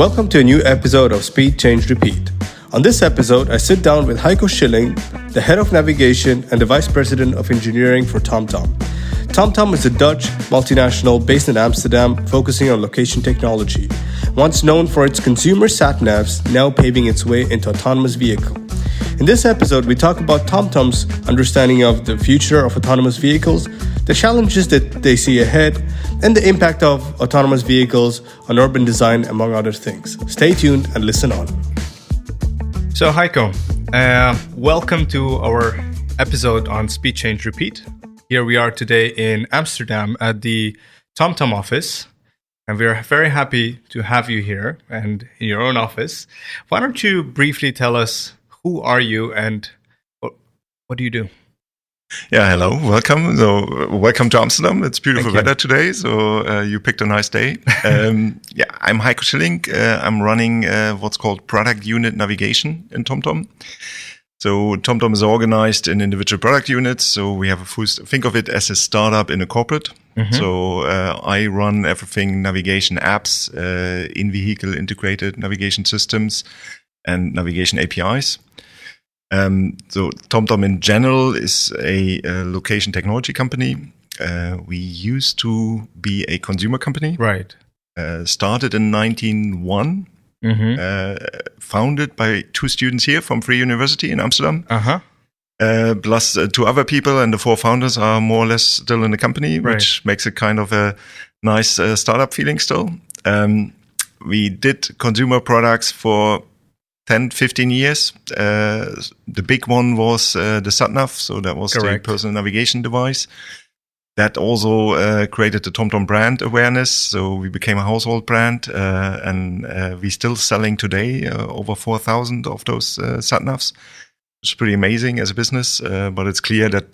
Welcome to a new episode of Speed Change Repeat. On this episode, I sit down with Heiko Schilling, the head of navigation and the vice president of engineering for TomTom. TomTom is a Dutch multinational based in Amsterdam focusing on location technology. Once known for its consumer sat navs, now paving its way into autonomous vehicle. In this episode, we talk about TomTom's understanding of the future of autonomous vehicles, the challenges that they see ahead, and the impact of autonomous vehicles on urban design, among other things. Stay tuned and listen on. So, Heiko, uh, welcome to our episode on Speed Change Repeat. Here we are today in Amsterdam at the TomTom office, and we're very happy to have you here and in your own office. Why don't you briefly tell us who are you and what, what do you do? Yeah, hello, welcome. So, welcome to Amsterdam. It's beautiful weather today, so uh, you picked a nice day. um, yeah, I'm Heiko Schilling. Uh, I'm running uh, what's called product unit navigation in TomTom. So TomTom is organized in individual product units. So we have a full, think of it as a startup in a corporate. Mm-hmm. So uh, I run everything navigation apps, uh, in vehicle integrated navigation systems and navigation APIs. Um, so TomTom in general is a, a location technology company. Uh, we used to be a consumer company. Right. Uh, started in 1901. Mm-hmm. Uh, founded by two students here from Free University in Amsterdam. Uh-huh. Uh, plus uh, two other people, and the four founders are more or less still in the company, right. which makes it kind of a nice uh, startup feeling still. Um, we did consumer products for 10, 15 years. Uh, the big one was uh, the SatNav, so that was Correct. the personal navigation device. That also uh, created the TomTom brand awareness, so we became a household brand, uh, and uh, we're still selling today uh, over 4,000 of those SatNavs. It's pretty amazing as a business, but it's clear that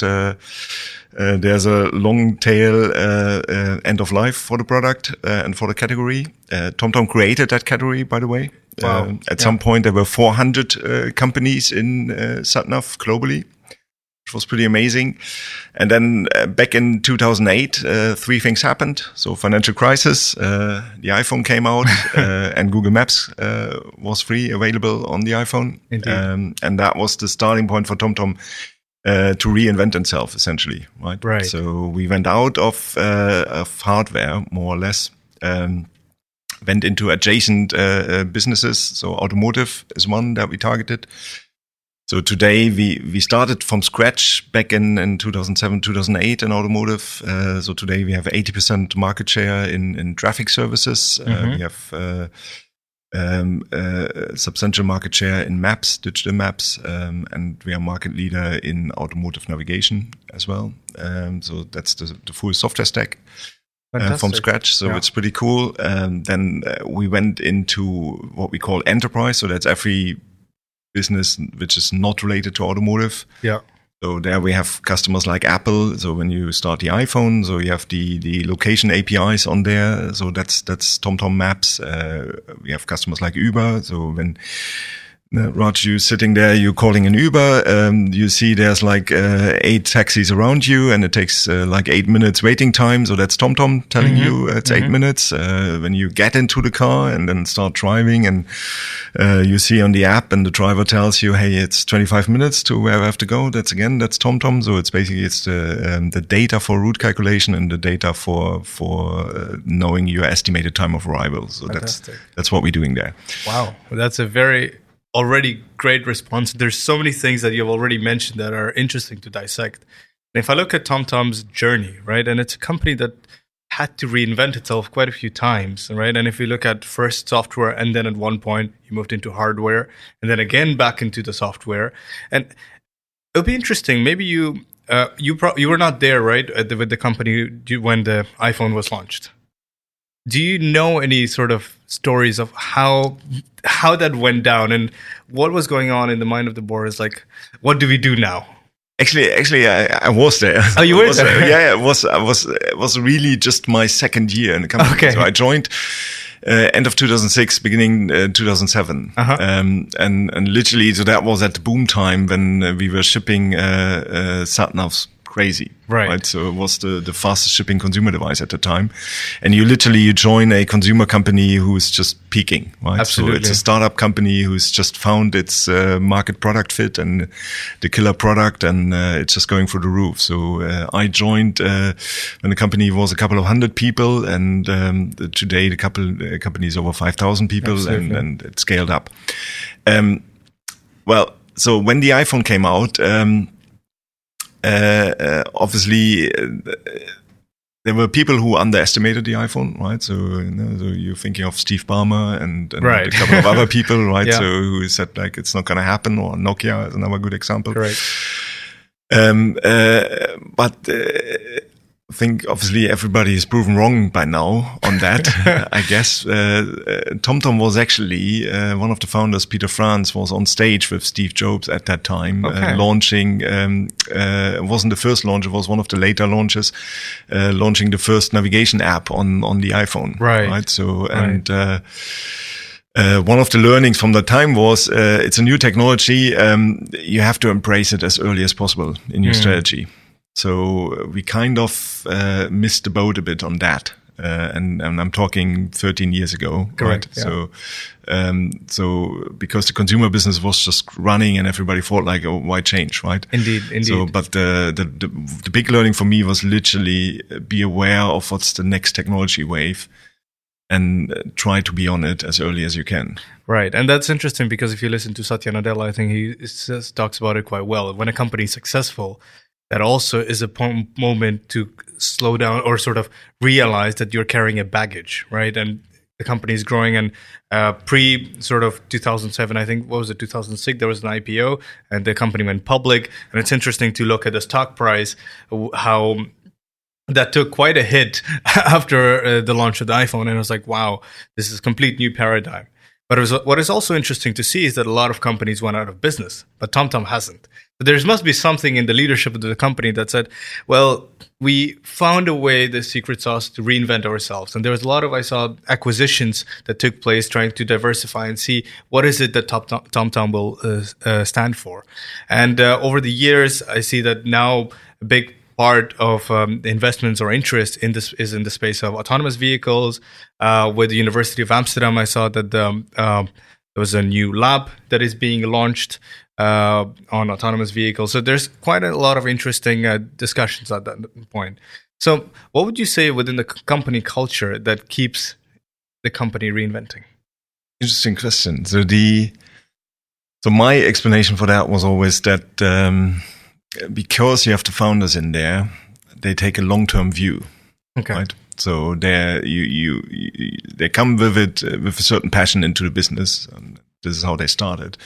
there's a long tail end of life for the product and for the category. TomTom created that category, by the way. Wow. Uh, at yeah. some point, there were 400 uh, companies in uh, SatNav globally, which was pretty amazing. And then uh, back in 2008, uh, three things happened. So financial crisis, uh, the iPhone came out, and Google Maps was free, available on the iPhone. Um, and that was the starting point for TomTom. Uh, to reinvent itself, essentially, right? Right. So we went out of uh, of hardware, more or less, um, went into adjacent uh, uh, businesses. So automotive is one that we targeted. So today we we started from scratch back in, in 2007 2008 in automotive. Uh, so today we have 80% market share in in traffic services. Uh, mm-hmm. we have uh, um, uh, substantial market share in maps, digital maps, um, and we are market leader in automotive navigation as well. Um, so that's the, the full software stack uh, from scratch. So yeah. it's pretty cool. Um, then uh, we went into what we call enterprise. So that's every business which is not related to automotive. Yeah. So there we have customers like Apple. So when you start the iPhone, so you have the the location APIs on there. So that's that's TomTom Maps. Uh, we have customers like Uber. So when uh, Raj, you sitting there, you're calling an Uber. Um, you see there's like uh, eight taxis around you, and it takes uh, like eight minutes waiting time. So that's TomTom telling mm -hmm. you it's mm -hmm. eight minutes. Uh, when you get into the car and then start driving, and uh, you see on the app, and the driver tells you, "Hey, it's 25 minutes to where I have to go." That's again, that's TomTom. So it's basically it's the um, the data for route calculation and the data for for uh, knowing your estimated time of arrival. So Fantastic. that's that's what we're doing there. Wow, that's a very already great response. There's so many things that you've already mentioned that are interesting to dissect. And if I look at TomTom's journey, right, and it's a company that had to reinvent itself quite a few times, right? And if you look at first software, and then at one point you moved into hardware, and then again back into the software, and it'll be interesting. Maybe you uh, you pro- you were not there, right, the, with the company when the iPhone was launched do you know any sort of stories of how how that went down and what was going on in the mind of the board is like what do we do now Actually, actually, I, I was there. Oh, you were there? yeah, yeah, it was. I was. It was really just my second year in the company. Okay. So I joined uh, end of 2006, beginning uh, 2007, uh-huh. um, and and literally, so that was at the boom time when uh, we were shipping uh, uh, satnavs crazy. Right. right. So it was the, the fastest shipping consumer device at the time. And you literally, you join a consumer company who's just peaking, right? Absolutely. So it's a startup company who's just found its uh, market product fit and the killer product and uh, it's just going through the roof. So uh, I joined uh, when the company was a couple of hundred people and um, today the couple uh, company is over 5,000 people and, and it scaled up. Um, well, so when the iPhone came out, um, uh, uh, obviously uh, there were people who underestimated the iPhone, right? So, you know, so you're thinking of Steve Ballmer and, and right. a couple of other people, right? yeah. So who said like it's not going to happen, or Nokia is another good example. Right. Um, uh, but uh, I think obviously everybody is proven wrong by now on that. I guess uh, uh, TomTom was actually uh, one of the founders. Peter-Frans was on stage with Steve Jobs at that time, okay. uh, launching. Um, uh, it wasn't the first launch; it was one of the later launches, uh, launching the first navigation app on on the iPhone. Right. Right. So and. Uh, one of the learnings from that time was it's a new technology. Um, you have to embrace it as early as possible in your mm. strategy. So we kind of uh, missed the boat a bit on that. Uh, and, and, I'm talking 13 years ago. Correct. Right? Yeah. So, um, so because the consumer business was just running and everybody thought like, oh, why change, right? Indeed, indeed. So, but the, the, the, the big learning for me was literally be aware of what's the next technology wave and try to be on it as early as you can. Right, and that's interesting because if you listen to Satya Nadella, I think he talks about it quite well. When a company is successful, that also is a moment to slow down or sort of realize that you're carrying a baggage, right? And the company is growing. And uh, pre sort of 2007 i think what was it? 2006 there was an ipo and the company went public. And it's interesting to look at the stock price how that took quite a hit after uh, the launch of the iphone. And i was like wow this is a complete new paradigm but what is also interesting to see is that a lot of companies went out of business, but TomTom hasn't. So there must be something in the leadership of the company that said, well, we found a way, the secret sauce, to reinvent ourselves. And there was a lot of, I saw, acquisitions that took place trying to diversify and see what is it that TomTom will uh, uh, stand for. And uh, over the years, I see that now a big part of um, investments or interest in this is in the space of autonomous vehicles. Uh, with the University of Amsterdam, I saw that um, uh, there was a new lab that is being launched uh, on autonomous vehicles. So there's quite a lot of interesting uh, discussions at that point. So, what would you say within the company culture that keeps the company reinventing? Interesting question. So the so my explanation for that was always that. Um, because you have the founders in there, they take a long term view. Okay. Right. So they you, you, you they come with it uh, with a certain passion into the business. And this is how they started.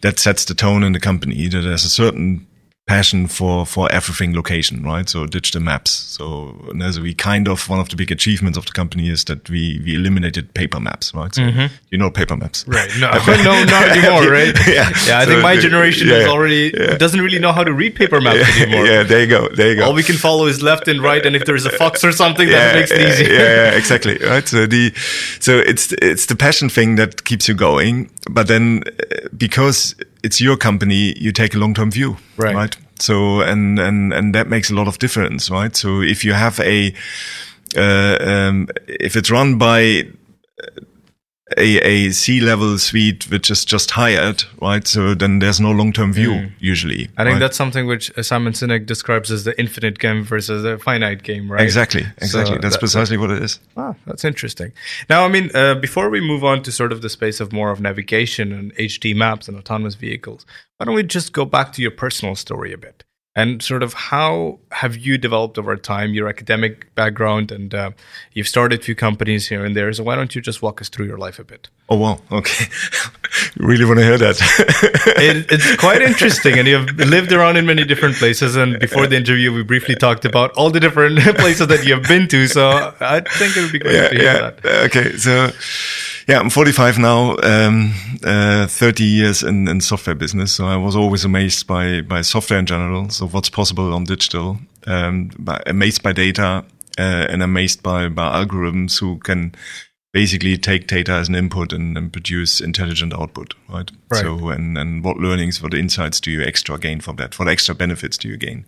That sets the tone in the company. That there's a certain passion for for everything location, right? So digital maps. So, so we kind of one of the big achievements of the company is that we we eliminated paper maps, right? So mm-hmm. you know paper maps, right? No, no, not anymore, right? yeah, yeah. I so think my generation yeah, is already yeah. doesn't really know how to read paper maps yeah, anymore. Yeah, there you go, there you go. All we can follow is left and right, and if there's a fox or something, that makes it easier. yeah, exactly, right? So the so it's it's the passion thing that keeps you going, but then because it's your company, you take a long term view, right? right? So and and and that makes a lot of difference, right? So if you have a uh, um, if it's run by a, a C-level suite which is just hired, right? So then there's no long-term view mm. usually. I think right? that's something which Simon Sinek describes as the infinite game versus the finite game, right? Exactly, exactly. So that's that, precisely what it is. Ah, that's interesting. Now, I mean, uh, before we move on to sort of the space of more of navigation and HD maps and autonomous vehicles, why don't we just go back to your personal story a bit? And sort of how have you developed over time your academic background? And uh, you've started a few companies here and there so why don't you just walk us through your life a bit? Oh well okay. You really want to hear that. It, it's quite interesting and you've lived around in many different places and before the interview we briefly talked about all the different places that you've been to so i think it would be great yeah, to hear yeah. that. Okay so yeah, I'm 45 now, um, uh, 30 years in, in software business. So I was always amazed by, by software in general. So what's possible on digital, um, by, amazed by data, uh, and amazed by, by algorithms who can basically take data as an input and, and produce intelligent output, right? right? So, and, and what learnings, what insights do you extra gain from that? What extra benefits do you gain?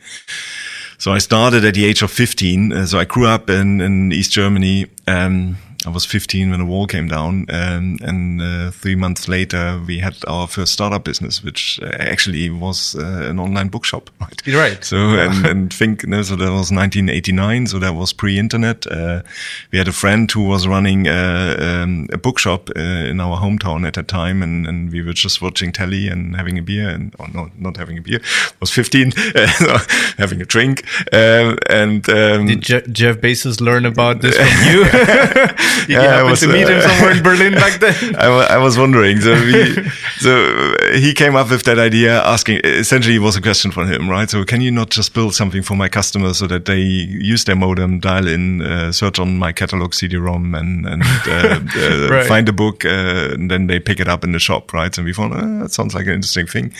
So I started at the age of 15. Uh, so I grew up in, in East Germany. Um, I was 15 when the wall came down, um, and uh, three months later we had our first startup business, which uh, actually was uh, an online bookshop. Right. Right. So and, and think know, so that was 1989, so that was pre-internet. Uh, we had a friend who was running uh, um, a bookshop uh, in our hometown at that time, and, and we were just watching telly and having a beer, and or no, not having a beer. I was 15, having a drink, and um, did Je Jeff Bezos learn about this from you? Did you happen was, to meet him somewhere in Berlin back then? I, I was wondering. So, we, so he came up with that idea, asking. Essentially, it was a question for him, right? So, can you not just build something for my customers so that they use their modem, dial in, uh, search on my catalog CD-ROM, and and uh, uh, right. find a book, uh, and then they pick it up in the shop, right? And we thought oh, that sounds like an interesting thing.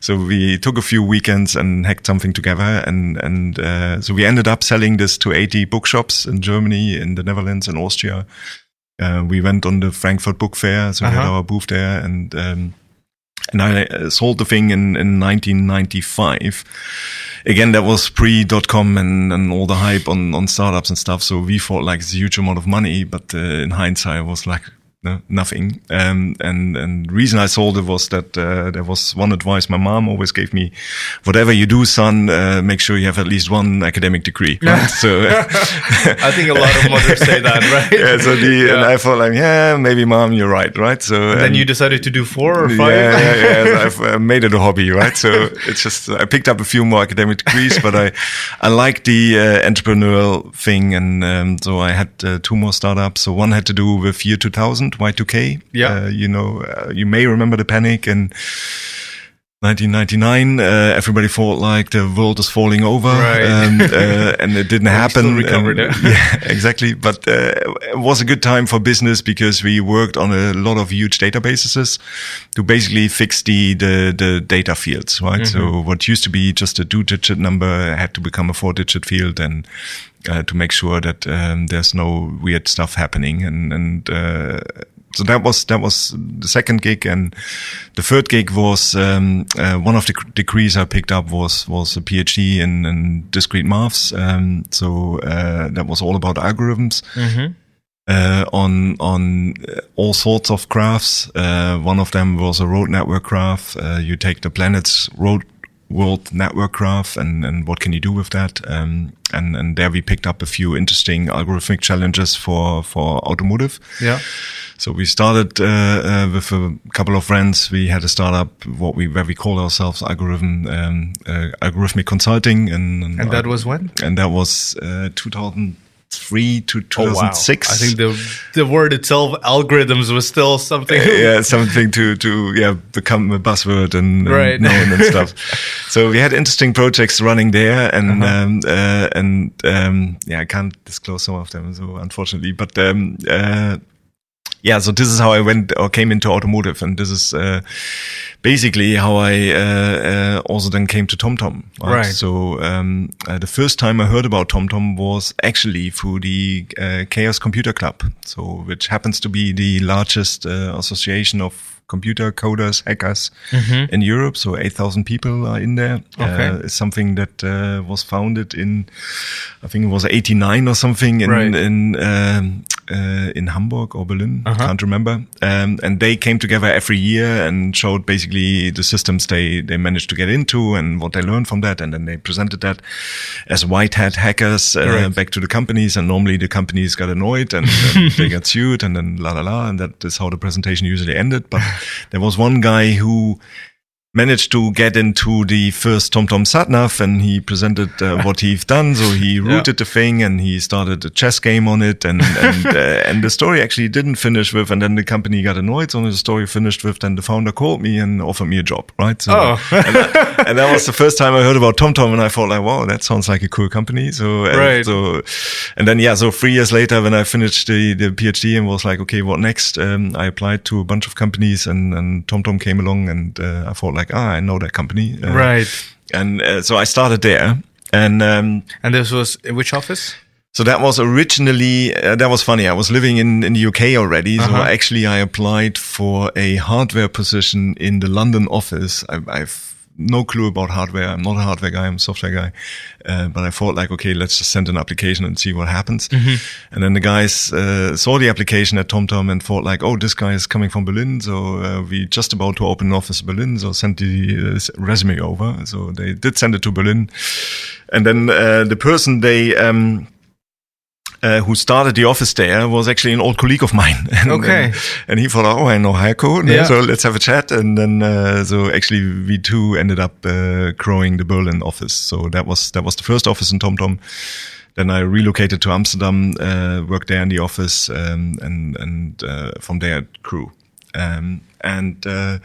So we took a few weekends and hacked something together, and and uh, so we ended up selling this to 80 bookshops in Germany, in the Netherlands, and Austria. Uh, we went on the Frankfurt Book Fair, so uh-huh. we had uh-huh. our booth there, and um, and I uh, sold the thing in in 1995. Again, that was pre dot com and, and all the hype on, on startups and stuff. So we thought like it's a huge amount of money, but uh, in hindsight, it was like no, nothing. Um, and and reason I sold it was that uh, there was one advice my mom always gave me: whatever you do, son, uh, make sure you have at least one academic degree. Right? so I think a lot of mothers say that, right? Yeah. So the yeah. and I thought like, yeah, maybe mom, you're right, right? So and then you decided to do four or five. Yeah, yeah, yeah. I've uh, made it a hobby, right? So it's just I picked up a few more academic degrees, but I I like the uh, entrepreneurial thing, and um, so I had uh, two more startups. So one had to do with year 2000 Y2K. Yeah. Uh, you know, uh, you may remember the panic and 1999, uh, everybody thought like the world is falling over, right. and, uh, and it didn't happen. Recovered, and, yeah, exactly. But uh, it was a good time for business because we worked on a lot of huge databases to basically fix the the, the data fields, right? Mm-hmm. So what used to be just a two-digit number had to become a four-digit field, and uh, to make sure that um, there's no weird stuff happening, and and uh, so that was that was the second gig, and the third gig was um, uh, one of the degrees I picked up was was a PhD in, in discrete maths. Um, so uh, that was all about algorithms. Mm-hmm. Uh, on on all sorts of graphs. Uh, one of them was a road network graph. Uh, you take the planet's road world network graph and, and what can you do with that? Um, and, and there we picked up a few interesting algorithmic challenges for, for automotive. Yeah. So we started, uh, uh, with a couple of friends. We had a startup, what we, where we call ourselves algorithm, um, uh, algorithmic consulting. And, and, and that was when? And that was, uh, 2000 2003 to 2006. Oh, wow. I think the the word itself, algorithms, was still something. yeah, something to to yeah become a buzzword and, right. and known and stuff. So we had interesting projects running there, and uh-huh. um, uh, and um, yeah, I can't disclose some of them, so unfortunately, but um, uh, yeah, so this is how I went or came into automotive, and this is uh, basically how I uh, uh, also then came to TomTom. Right. right. So um, uh, the first time I heard about TomTom was actually through the uh, Chaos Computer Club, so which happens to be the largest uh, association of computer coders, hackers mm-hmm. in Europe. So 8,000 people are in there. Okay. Uh, it's something that uh, was founded in, I think it was 89 or something in, right. in, um, uh, in Hamburg or Berlin. I can't remember. Um, and they came together every year and showed basically the systems they, they managed to get into and what they learned from that. And then they presented that as white hat hackers uh, back to the companies. And normally the companies got annoyed and, and they got sued and then la la la. And that is how the presentation usually ended. But there was one guy who managed to get into the first TomTom SatNav and he presented uh, what he's done. So he rooted yeah. the thing and he started a chess game on it. And, and, uh, and the story actually didn't finish with, and then the company got annoyed. So the story finished with, then the founder called me and offered me a job, right? So, oh. and, that, and, that, was the first time I heard about TomTom and I thought like, wow, that sounds like a cool company. So, and right. so, and then, yeah, so three years later when I finished the, the PhD and was like, okay, what next? Um, I applied to a bunch of companies and, and TomTom came along and uh, I thought like, like, ah, I know that company. Uh, right. And uh, so I started there. And um, and this was in which office? So that was originally uh, that was funny. I was living in in the UK already, so actually I applied for a hardware position in the London office. I, I've no clue about hardware. I'm not a hardware guy. I'm a software guy. Uh, but I thought like, okay, let's just send an application and see what happens. Mm-hmm. And then the guys uh, saw the application at TomTom and thought like, oh, this guy is coming from Berlin. So uh, we just about to open an office in Berlin. So send the uh, resume over. So they did send it to Berlin. And then uh, the person they... Um, uh, who started the office there was actually an old colleague of mine. And, okay. And, and, he thought, oh, I know Heiko. Yeah. So let's have a chat. And then, uh, so actually we two ended up, uh, growing the Berlin office. So that was, that was the first office in TomTom. Then I relocated to Amsterdam, uh, worked there in the office, um, and, and, uh, from there grew. Um, and, uh,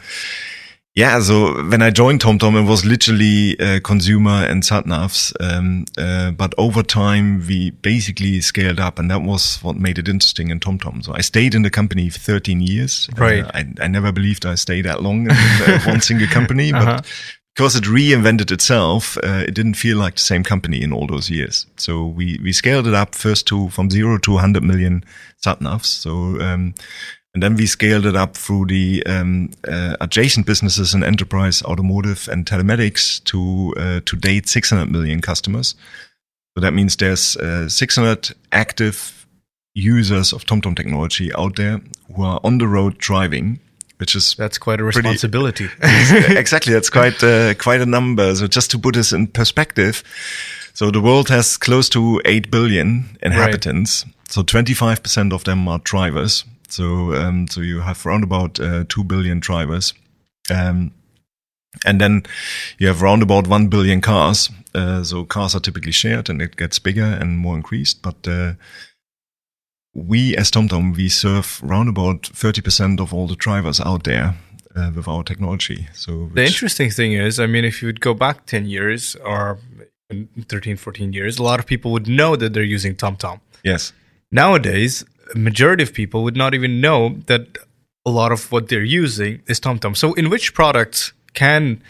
yeah, so when I joined TomTom, it was literally uh, consumer and satnavs. Um, uh, but over time, we basically scaled up, and that was what made it interesting in TomTom. So I stayed in the company for 13 years. Right. Uh, I, I, never believed I stayed that long in uh, one single company, but uh-huh. because it reinvented itself, uh, it didn't feel like the same company in all those years. So we we scaled it up first to from zero to 100 million satnavs. So um, and then we scaled it up through the um, uh, adjacent businesses in enterprise, automotive, and telematics to uh, to date 600 million customers. So that means there's uh, 600 active users of TomTom technology out there who are on the road driving, which is that's quite a responsibility. exactly, that's quite uh, quite a number. So just to put this in perspective, so the world has close to 8 billion inhabitants. Right. So 25% of them are drivers. So um, so you have around about uh, two billion drivers, um, and then you have around about one billion cars. Uh, so cars are typically shared, and it gets bigger and more increased. But uh, we as TomTom we serve around about thirty percent of all the drivers out there. Uh, with our technology. So the interesting thing is, I mean, if you would go back 10 years or 13, 14 years, a lot of people would know that they're using TomTom. Yes. Nowadays, majority of people would not even know that a lot of what they're using is TomTom. So, in which products can,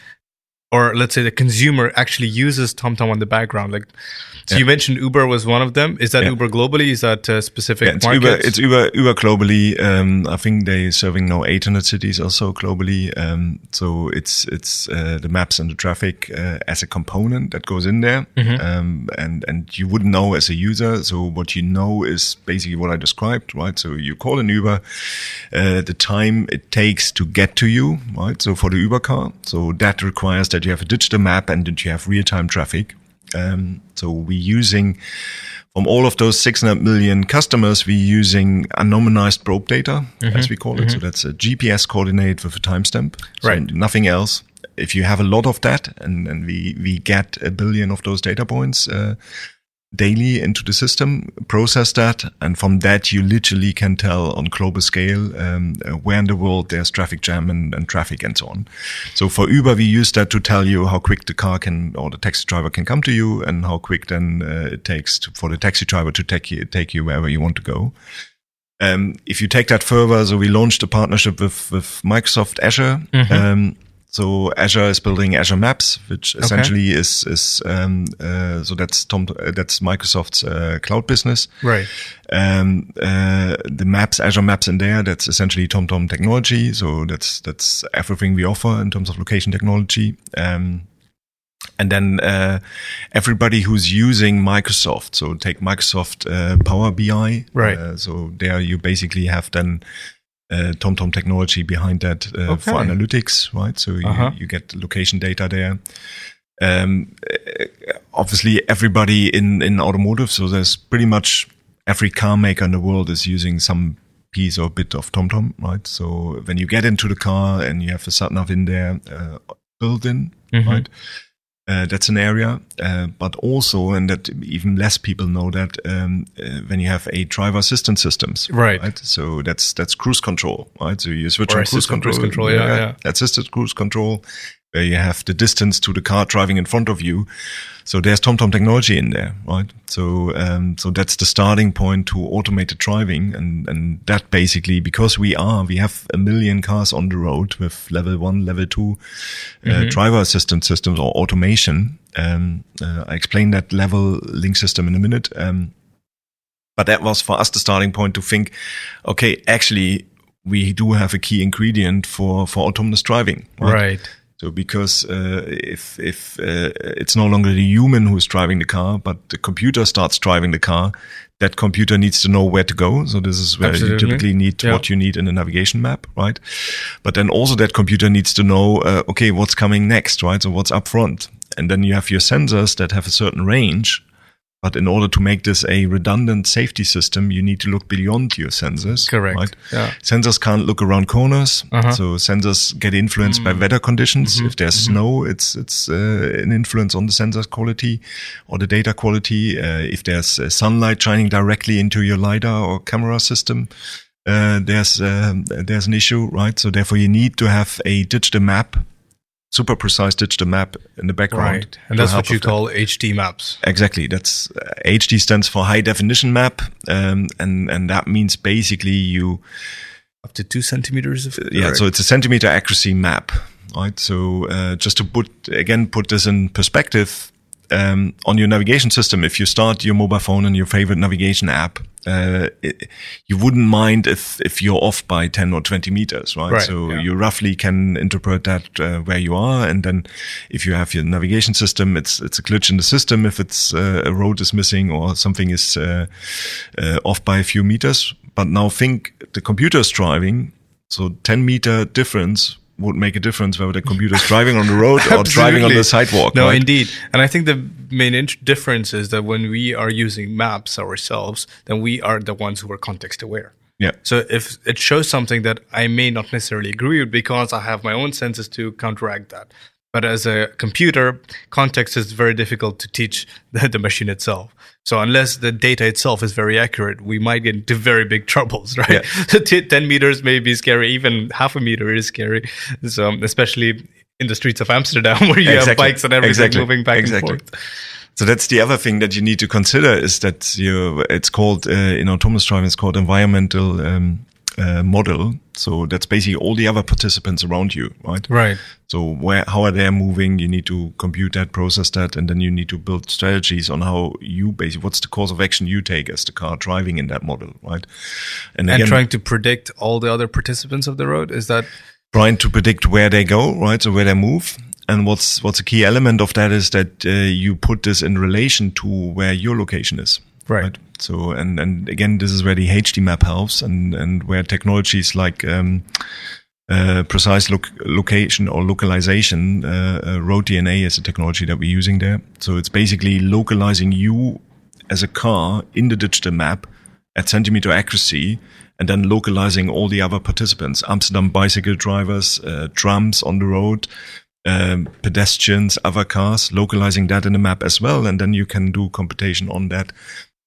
or let's say the consumer actually uses TomTom on the background? Like, so yeah. you mentioned Uber was one of them. Is that yeah. Uber globally? Is that uh, specific yeah, it's markets? Uber, it's Uber, Uber globally. Um, I think they're serving now 800 cities also globally. Um, so it's it's uh, the maps and the traffic uh, as a component that goes in there, mm-hmm. um, and and you wouldn't know as a user. So what you know is basically what I described, right? So you call an Uber, uh, the time it takes to get to you, right? So for the Uber car, so that requires that you have a digital map and that you have real time traffic. Um, so we're using from all of those 600 million customers, we're using anonymized probe data, mm-hmm. as we call it. Mm-hmm. So that's a GPS coordinate with a timestamp. So right. Nothing else. If you have a lot of that, and, and we, we get a billion of those data points, uh, daily into the system, process that, and from that you literally can tell on global scale um, uh, where in the world there's traffic jam and, and, traffic and so on. So for Uber, we use that to tell you how quick the car can or the taxi driver can come to you, and how quick then uh, it takes to, for the taxi driver to take you take you wherever you want to go. Um, if you take that further, so we launched a partnership with with Microsoft Azure. Mm-hmm. Um, so Azure is building Azure Maps, which essentially is is um, uh, so that's Tom uh, that's Microsoft's uh, cloud business. Right. Um, uh, the Maps Azure Maps in there that's essentially TomTom technology. So that's that's everything we offer in terms of location technology. Um, and then uh, everybody who's using Microsoft, so take Microsoft uh, Power BI. Right. so there you basically have then uh, TomTom technology behind that uh, okay. for analytics, right? So you, uh-huh. you get location data there. Um, uh, obviously, everybody in in automotive, so there's pretty much every car maker in the world is using some piece or bit of TomTom, right? So when you get into the car and you have the sat nav in there uh, built in, mm-hmm. right? Uh, that's an area, uh, but also, and that even less people know that um, uh, when you have a driver assistance systems, right. right? So that's that's cruise control, right? So you switch on cruise control, cruise control, yeah, yeah, yeah. assisted cruise control, where you have the distance to the car driving in front of you. So there's TomTom technology in there, right? So um, so that's the starting point to automated driving, and and that basically because we are we have a million cars on the road with level one, level two uh, mm-hmm. driver assistance systems or automation. Um, uh, I explain that level link system in a minute. Um, but that was for us the starting point to think, okay, actually we do have a key ingredient for for autonomous driving, right? right So because uh, if if uh, it's no longer the human who's driving the car, but the computer starts driving the car, that computer needs to know where to go. So this is where Absolutely. you typically need yeah. what you need in a navigation map, right? But then also that computer needs to know, uh, okay, what's coming next, right? So what's up front, and then you have your sensors that have a certain range but in order to make this a redundant safety system, you need to look beyond your sensors. Correct. Right? Yeah. Sensors can't look around corners. Uh-huh. So sensors get influenced mm. by weather conditions. Mm-hmm. If there's mm-hmm. snow, it's it's uh, an influence on the sensor quality or the data quality. Uh, if there's uh, sunlight shining directly into your lidar or camera system, uh, there's um, there's an issue, right? So therefore, you need to have a digital map super precise digital map in the background. Right. And that's what you call HD maps. Exactly. That's uh, HD stands for high definition map. Um, and, and that means basically you up to two centimeters of, yeah. So it's a centimeter accuracy map, right? So, uh, just to put, again, put this in perspective, um, on your navigation system, if you start your mobile phone and your favorite navigation app, uh, it, you wouldn't mind if if you're off by 10 or 20 meters, right? right so yeah. you roughly can interpret that uh, where you are, and then if you have your navigation system, it's it's a glitch in the system if it's uh, a road is missing or something is uh, uh, off by a few meters. But now think the computer is driving, so 10 meter difference would make a difference whether the computer is driving on the road or driving on the sidewalk. No, right? indeed. And I think the main difference is that when we are using maps ourselves, then we are the ones who are context aware. Yeah. So if it shows something that I may not necessarily agree with because I have my own senses to counteract that. But as a computer, context is very difficult to teach the, the, machine itself. So unless the data itself is very accurate, we might get into very big troubles, right? Yeah. 10 meters may be scary. Even half a meter is scary. So especially in the streets of Amsterdam where you exactly. have bikes and everything exactly. moving back exactly. and forth. So that's the other thing that you need to consider is that you, it's called, uh, in autonomous driving, it's called environmental, um, uh, model. So that's basically all the other participants around you, right? Right. So where, how are they moving? You need to compute that, process that, and then you need to build strategies on how you basically, what's the course of action you take as the car driving in that model, right? And, again, and trying to predict all the other participants of the road. Is that trying to predict where they go, right? So where they move. And what's, what's a key element of that is that uh, you put this in relation to where your location is. Right. right. So, and, and again, this is where the HD map helps and, and where technologies like, um, uh, precise location or localization, uh, uh, is a technology that we're using there. So it's basically localizing you as a car in the digital map at centimeter accuracy and then localizing all the other participants, Amsterdam bicycle drivers, uh, trams on the road, um, pedestrians, other cars, localizing that in the map as well. And then you can do computation on that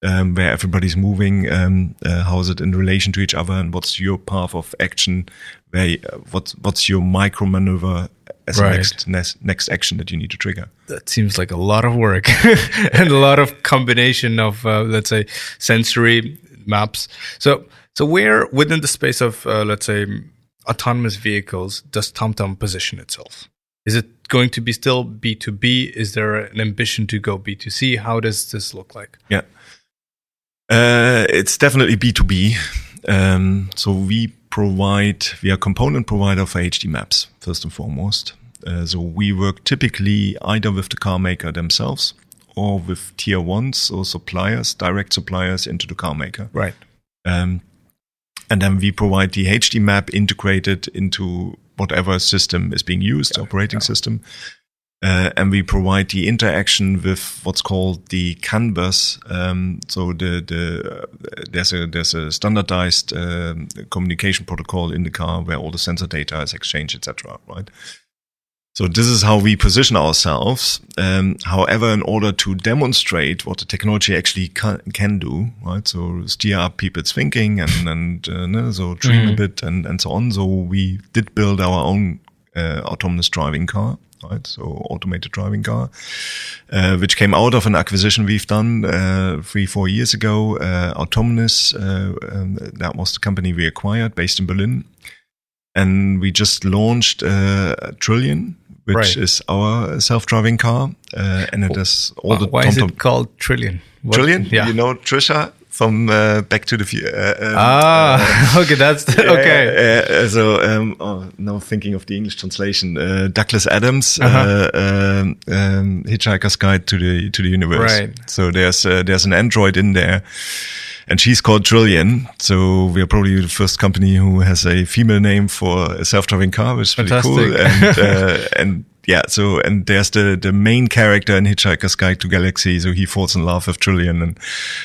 um, where everybody's moving, um, uh, how is it in relation to each other, and what's your path of action? Where uh, what's what's your micro maneuver as right. next, next next action that you need to trigger? That seems like a lot of work and a lot of combination of uh, let's say sensory maps. So so where within the space of uh, let's say autonomous vehicles does TomTom position itself? Is it going to be still B2B? Is there an ambition to go B2C? How does this look like? Yeah. Uh, it's definitely B2B. Um, so we provide, we are component provider for HD maps, first and foremost. Uh, so we work typically either with the car maker themselves or with tier ones or suppliers, direct suppliers into the car maker. Right. Um, and then we provide the HD map integrated into whatever system is being used, yeah, operating yeah. system. Uh, and we provide the interaction with what's called the CAN bus. Um, so the the uh, there's a there's a standardized um, communication protocol in the car where all the sensor data is exchanged, etc. Right. So this is how we position ourselves. Um, however, in order to demonstrate what the technology actually can, can do, right? So steer up people's thinking and and uh, so dream mm. a bit and and so on. So we did build our own uh, autonomous driving car right? So automated driving car, uh, which came out of an acquisition we've done uh, three, four years ago. Uh, Autonomos, uh, um, that was the company we acquired based in Berlin. And we just launched uh, Trillian, which right. is our self-driving car, uh, and it has all the. Why is it called Trillian? What? Trillian? Yeah. You know Trisha from uh, Back to the Future. Uh, um, ah, okay, that's okay. so um, oh, now thinking of the English translation, uh, Douglas Adams, -huh. Um, um, Hitchhiker's Guide to the to the Universe. Right. So there's there's an android in there and she's called Trillian. So we are probably the first company who has a female name for a self-driving car, which is pretty Fantastic. cool. And, uh, and yeah, so and there's the the main character in Hitchhiker's Guide to Galaxy, so he falls in love with Trillian, and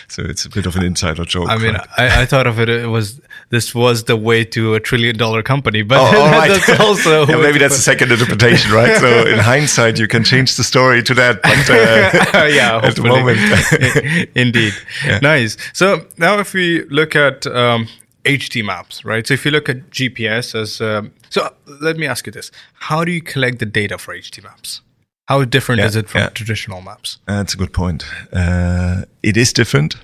so it's a bit of an insider joke. I mean, I, I, thought of it, it was this was the way to a trillion dollar company, but oh, that's also yeah, maybe that's a second interpretation, right? so in hindsight, you can change the story to that, but uh, yeah, at the moment, indeed, yeah. nice. So now, if we look at um, HD maps, right? So if you look at GPS as, um, so let me ask you this: How do you collect the data for HD maps? How different yeah, is it from yeah. traditional maps? That's a good point. Uh, it is different,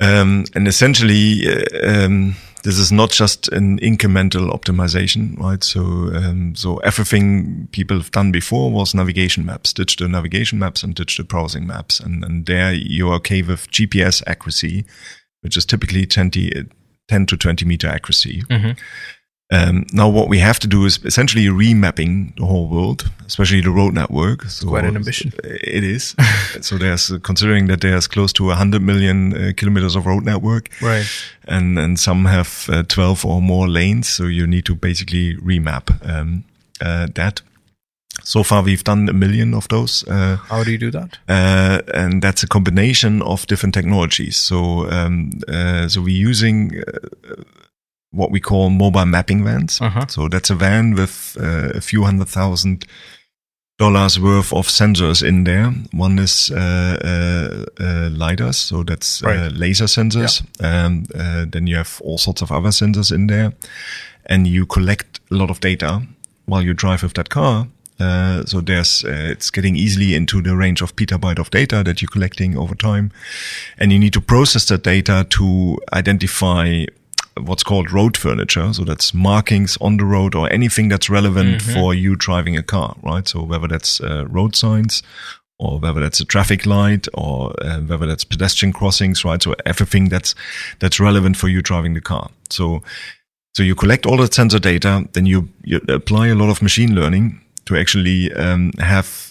um, and essentially, uh, um, this is not just an incremental optimization, right? So, um, so everything people have done before was navigation maps, digital navigation maps, and digital browsing maps, and, and there you're okay with GPS accuracy which is typically 20, 10 to 20 meter accuracy. Mm-hmm. Um, now, what we have to do is essentially remapping the whole world, especially the road network. So quite an ambition. It is. so there's uh, considering that there's close to 100 million uh, kilometers of road network, right? And and some have uh, 12 or more lanes, so you need to basically remap um, uh, that. So far, we've done a million of those. Uh, How do you do that? Uh, and that's a combination of different technologies. So, um, uh, so we're using uh, what we call mobile mapping vans. -huh. So that's a van with uh, a few hundred thousand dollars worth of sensors in there. One is uh, lidars, so that's right. laser sensors. Yeah. Um, then you have all sorts of other sensors in there, and you collect a lot of data while you drive with that car. Uh, so there's uh, it's getting easily into the range of petabyte of data that you're collecting over time, and you need to process that data to identify what's called road furniture. So that's markings on the road or anything that's relevant Mm-hmm. for you driving a car, right? So whether that's uh, road signs or whether that's a traffic light or uh, whether that's pedestrian crossings, right? So everything that's that's relevant for you driving the car. So so you collect all the sensor data, then you, you apply a lot of machine learning to actually um, have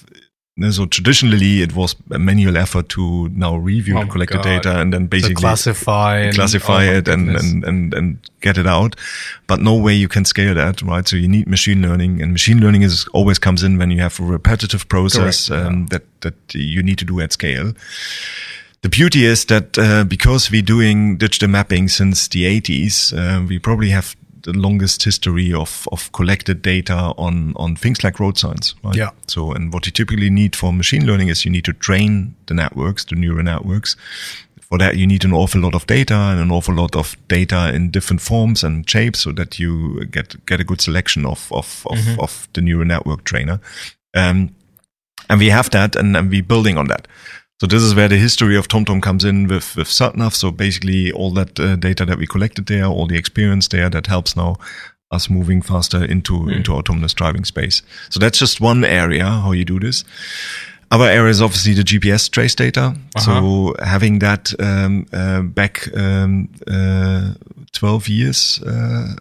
so traditionally it was a manual effort to now review Oh the my collected God. data and then basically To classify and classify oh it and, and, and, and get it out. But no way you can scale that, right? So you need machine learning and machine learning is always comes in when you have a repetitive process Correct, um, that, that you need to do at scale. The beauty is that uh, because we're doing digital mapping since the 80s, uh, we probably have the longest history of, of collected data on, on things like road signs. Right? Yeah. So, and what you typically need for machine learning is you need to train the networks, the neural networks. For that, you need an awful lot of data and an awful lot of data in different forms and shapes so that you get, get a good selection of, of, of, Mm-hmm. of the neural network trainer. Um, and we have that and, and we're building on that. So this is where the history of TomTom comes in with, with SatNav. So basically all that uh, data that we collected there, all the experience there that helps now us moving faster into, into autonomous driving space. So that's just one area how you do this. Other area is obviously, the GPS trace data. So having that um, uh, back um, uh, 12 years uh,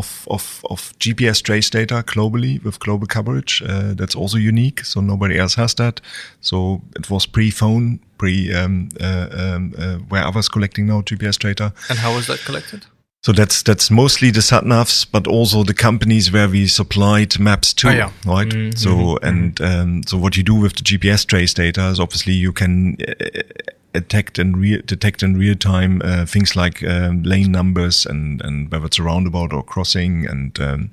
of, of, of GPS trace data globally with global coverage. Uh, that's also unique. So nobody else has that. So it was pre-phone, pre um, uh, um, uh, where others collecting now GPS data. And how was that collected? So that's that's mostly the satnavs, but also the companies where we supplied maps to, Oh, yeah. right? Mhm, So and um, so what you do with the GPS trace data is obviously you can uh, detect and re- detect in real time uh, things like um, lane numbers and and whether it's a roundabout or crossing and um,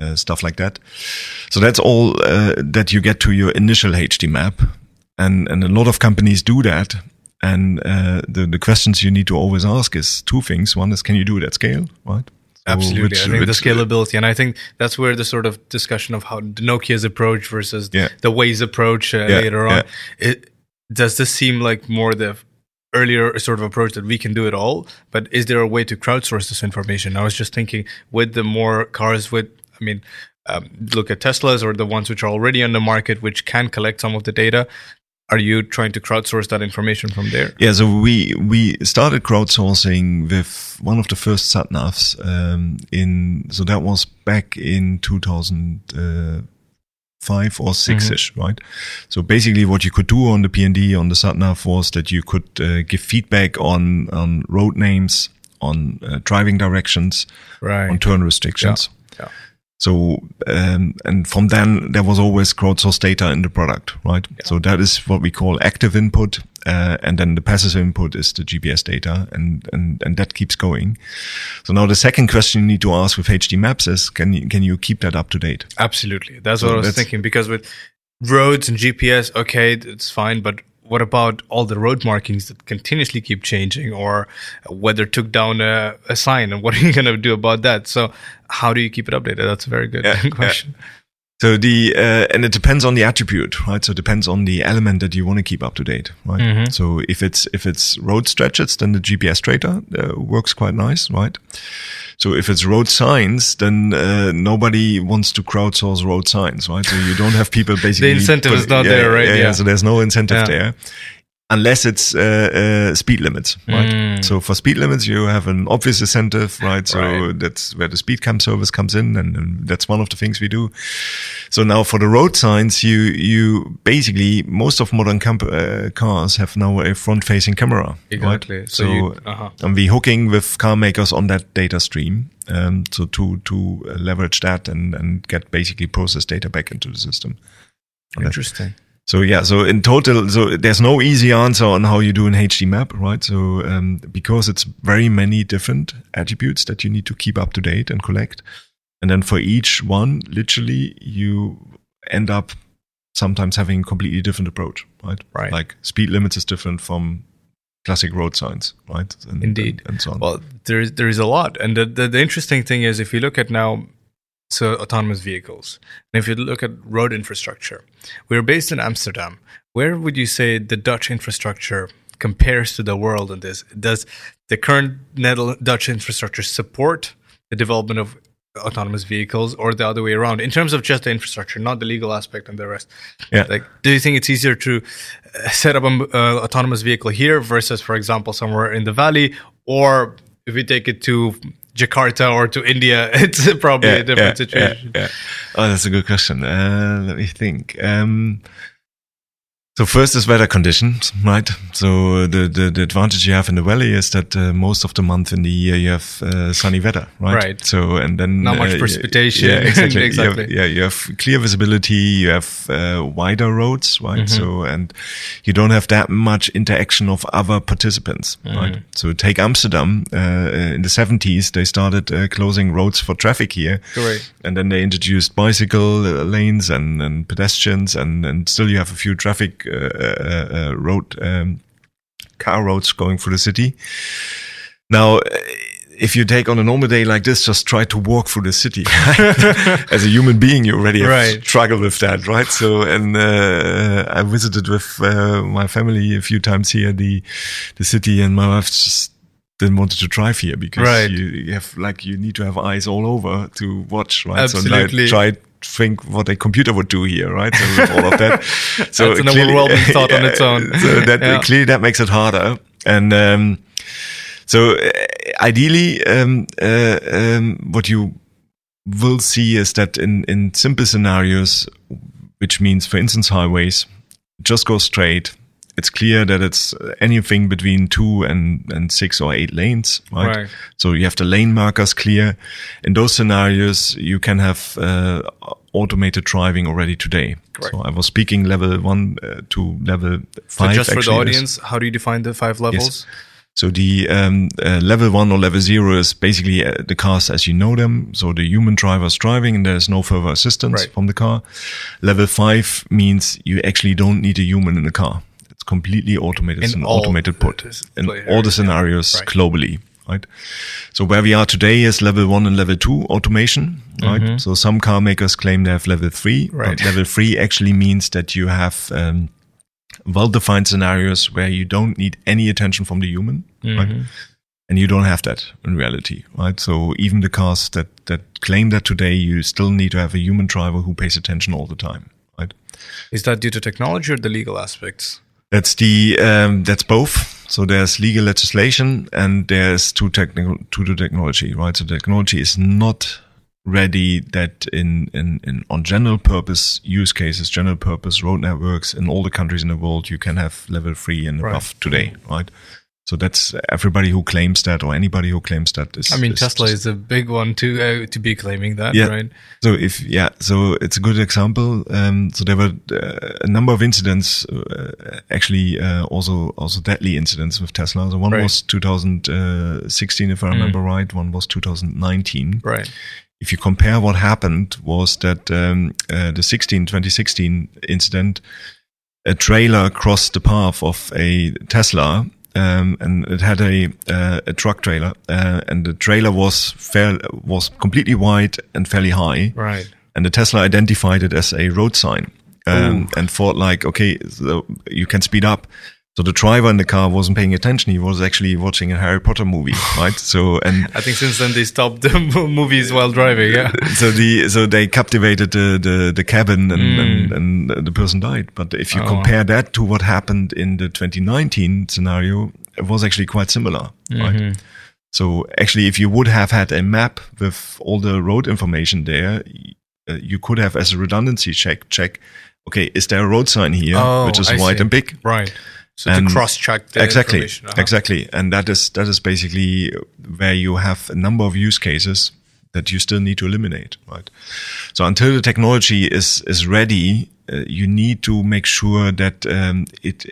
uh, stuff like that. So that's all uh, that you get to your initial HD map, and and a lot of companies do that. And uh, the the questions you need to always ask is two things. One is, can you do it at scale, right? So Absolutely. which- I think the scalability, and I think that's where the sort of discussion of how Nokia's approach versus Yeah. the Waze approach uh, Yeah, later on. It, does this seem like more the earlier sort of approach that we can do it all? But is there a way to crowdsource this information? I was just thinking with the more cars with, I mean, um, look at Teslas or the ones which are already on the market, which can collect some of the data. are you trying to crowdsource that information from there? Yeah, so we we started crowdsourcing with one of the first sat navs um, in so that was back in 2005 or 6 ish, mm-hmm. right? So basically, what you could do on the PND on the sat nav was that you could uh, give feedback on on road names, on uh, driving directions, right. on turn restrictions. Yeah. yeah. So, um, and from then there was always crowdsourced data in the product, right? Yeah. So that is what we call active input. Uh, and then the passive input is the GPS data and, and, and that keeps going. So now the second question you need to ask with HD maps is, can you, can you keep that up to date? Absolutely. That's so what I was thinking because with roads and GPS, okay, it's fine, but what about all the road markings that continuously keep changing or whether took down a, a sign? And what are you going to do about that? So how do you keep it updated? That's a very good yeah, question. yeah. So the uh, and it depends on the attribute, right? So it depends on the element that you want to keep up to date, right? Mm-hmm. So if it's if it's road stretches, then the GPS data uh, works quite nice, right? So if it's road signs, then uh, nobody wants to crowdsource road signs, right? So you don't have people basically. the incentive put, is not yeah, there, right? Yeah, yeah, So there's no incentive there unless it's uh, uh, speed limits, right? Mm. So for speed limits, you have an obvious incentive, right? So right. that's where the speed cam service comes in, and, and, that's one of the things we do. So now for the road signs, you you basically most of modern uh, cars have now a front-facing camera, exactly. Right? So, so you, uh-huh. and we hooking with car makers on that data stream. Um, so to to leverage that and and get basically process data back into the system. Interesting. So yeah, so in total, so there's no easy answer on how you do an HD map, right? So um, because it's very many different attributes that you need to keep up to date and collect, and then for each one, literally, you end up sometimes having a completely different approach, right? Right. Like speed limits is different from classic road signs, right? And, Indeed. And, and, so on. Well, there is there is a lot, and the, the the interesting thing is if you look at now so autonomous vehicles. And if you look at road infrastructure, we're based in Amsterdam. Where would you say the Dutch infrastructure compares to the world in this? Does the current Dutch infrastructure support the development of autonomous vehicles or the other way around in terms of just the infrastructure, not the legal aspect and the rest? Yeah. Like, do you think it's easier to uh, set up an uh, autonomous vehicle here versus, for example, somewhere in the valley? Or if we take it to Jakarta or to India, it's probably yeah, a different yeah, situation. Yeah, oh, that's a good question. Uh, let me think. Um, so first is weather conditions, right? So the, the, the advantage you have in the valley is that uh, most of the month in the year you have uh, sunny weather, right? Right. So and then not much uh, precipitation. Yeah, exactly. exactly. You have, yeah, you have clear visibility. You have uh, wider roads, right? Mm-hmm. So and you don't have that much interaction of other participants, mm-hmm. right? So take Amsterdam. Uh, in the seventies, they started uh, closing roads for traffic here, Correct. and then they introduced bicycle lanes and, and pedestrians, and and still you have a few traffic uh, uh, uh, road um, car roads going through the city. Now, if you take on a normal day like this, just try to walk through the city. As a human being, you already have right. struggle with that, right? So, and uh, I visited with uh, my family a few times here, the the city, and my wife just didn't want to drive here because right. you, you, have like you need to have eyes all over to watch, right? Absolutely. So like, try think what a computer would do here, right? So all of that. So That's an clearly, overwhelming thought yeah, on its own. so that yeah. clearly that makes it harder. And um, so uh, ideally, um, uh, um, what you will see is that in in simple scenarios, which means, for instance, highways, just go straight it's clear that it's anything between two and, and six or eight lanes, right? right? So you have the lane markers clear. In those scenarios, you can have uh, automated driving already today. Correct. So I was speaking level one uh, to level five. So just for the audience, how do you define the five levels? Yes. So the um, uh, level one or level zero is basically uh, the cars as you know them. So the human driver is driving and there's no further assistance right. from the car. Level five means you actually don't need a human in the car. It's completely automated. It's an automated put in all the scenarios right. globally. Right. So where we are today is level one and level two automation. Right. Mm-hmm. So some car makers claim they have level three. Right. level three actually means that you have um, well-defined scenarios where you don't need any attention from the human. Mm-hmm. Right. And you don't have that in reality, right? So even the cars that, that claim that today, you still need to have a human driver who pays attention all the time. Right? Is that due to technology or the legal aspects? That's the um, that's both. So there's legal legislation and there's to technical to the technology, right? So technology is not ready that in, in, in on general purpose use cases, general purpose road networks in all the countries in the world, you can have level three and above right. today, right? So that's everybody who claims that, or anybody who claims that is. I mean, is Tesla just, is a big one to uh, to be claiming that, yeah. right? So if yeah, so it's a good example. Um, so there were uh, a number of incidents, uh, actually uh, also also deadly incidents with Tesla. So one right. was 2016, if I remember mm. right. One was 2019. Right if you compare what happened was that um, uh, the 16 2016 incident a trailer crossed the path of a tesla um, and it had a uh, a truck trailer uh, and the trailer was fair was completely wide and fairly high. Right. And the tesla identified it as a road sign um, and thought like okay so you can speed up so the driver in the car wasn't paying attention. He was actually watching a Harry Potter movie, right? So and I think since then they stopped the movies while driving. Yeah. So the so they captivated the the, the cabin and, mm. and, and the person died. But if you oh. compare that to what happened in the 2019 scenario, it was actually quite similar, mm-hmm. right? So actually, if you would have had a map with all the road information there, uh, you could have, as a redundancy check, check. Okay, is there a road sign here, oh, which is I white see. and big? Right. So and to cross check exactly, uh-huh. exactly, and that is that is basically where you have a number of use cases that you still need to eliminate, right? So until the technology is is ready, uh, you need to make sure that um, it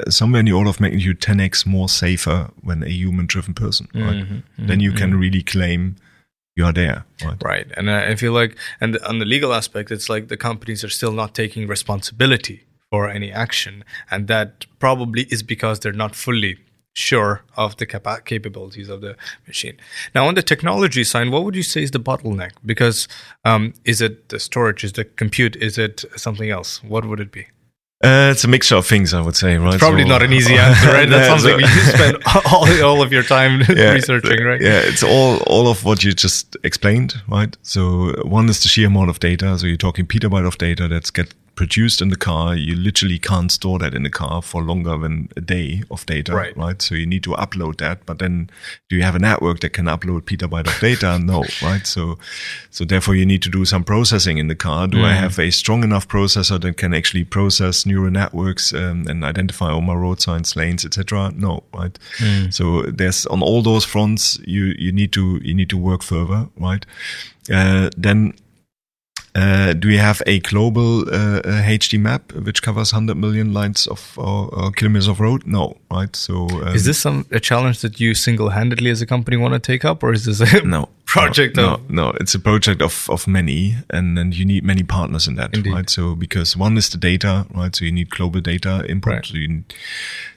uh, somewhere in the order of magnitude 10x more safer when a human-driven person, right? Mm-hmm, mm-hmm, then you mm-hmm. can really claim you are there, right? Right, and I feel like, and on the legal aspect, it's like the companies are still not taking responsibility for any action. And that probably is because they're not fully sure of the capa- capabilities of the machine. Now, on the technology side, what would you say is the bottleneck? Because um, is it the storage? Is the compute? Is it something else? What would it be? Uh, it's a mixture of things, I would say, right? It's probably so, not an easy answer, right? That's yeah, something so, you spend all, all of your time yeah, researching, right? Yeah, it's all all of what you just explained, right? So one is the sheer amount of data. So you're talking petabyte of data that's get produced in the car, you literally can't store that in the car for longer than a day of data, right? right? So you need to upload that. But then, do you have a network that can upload petabyte of data? no, right? So, so therefore, you need to do some processing in the car. Do mm. I have a strong enough processor that can actually process neural networks um, and identify all my road signs, lanes, etc.? No, right? Mm. So there's on all those fronts, you you need to you need to work further, right? Uh, then uh, do we have a global uh, HD map which covers 100 million lines of uh, kilometers of road? No, right? So um, is this some a challenge that you single-handedly as a company want to take up, or is this a no project? No, of- no, no, it's a project of of many, and then you need many partners in that, Indeed. right? So because one is the data, right? So you need global data input. Right. So you need,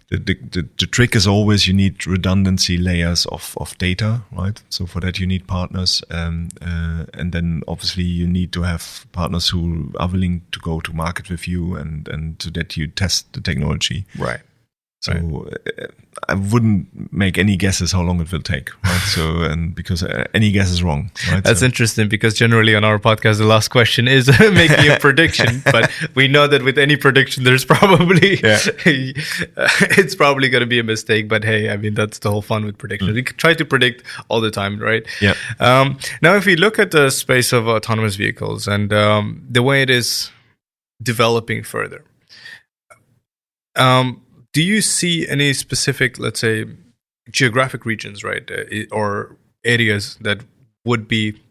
the, the, the, trick is always you need redundancy layers of, of data, right? So for that you need partners, um, uh, and then obviously you need to have partners who are willing to go to market with you, and and so that you test the technology, right? So right. Uh, I wouldn't make any guesses how long it will take, right? So, and because uh, any guess is wrong, right? That's so. interesting because generally on our podcast, the last question is making a prediction, but we know that with any prediction, there's probably, yeah. it's probably going to be a mistake. But hey, I mean, that's the whole fun with predictions. Mm. We try to predict all the time, right? Yeah. Um, now, if we look at the space of autonomous vehicles and um, the way it is developing further, um, do you see any specific, let's say, geographic regions, right, uh, or areas that would be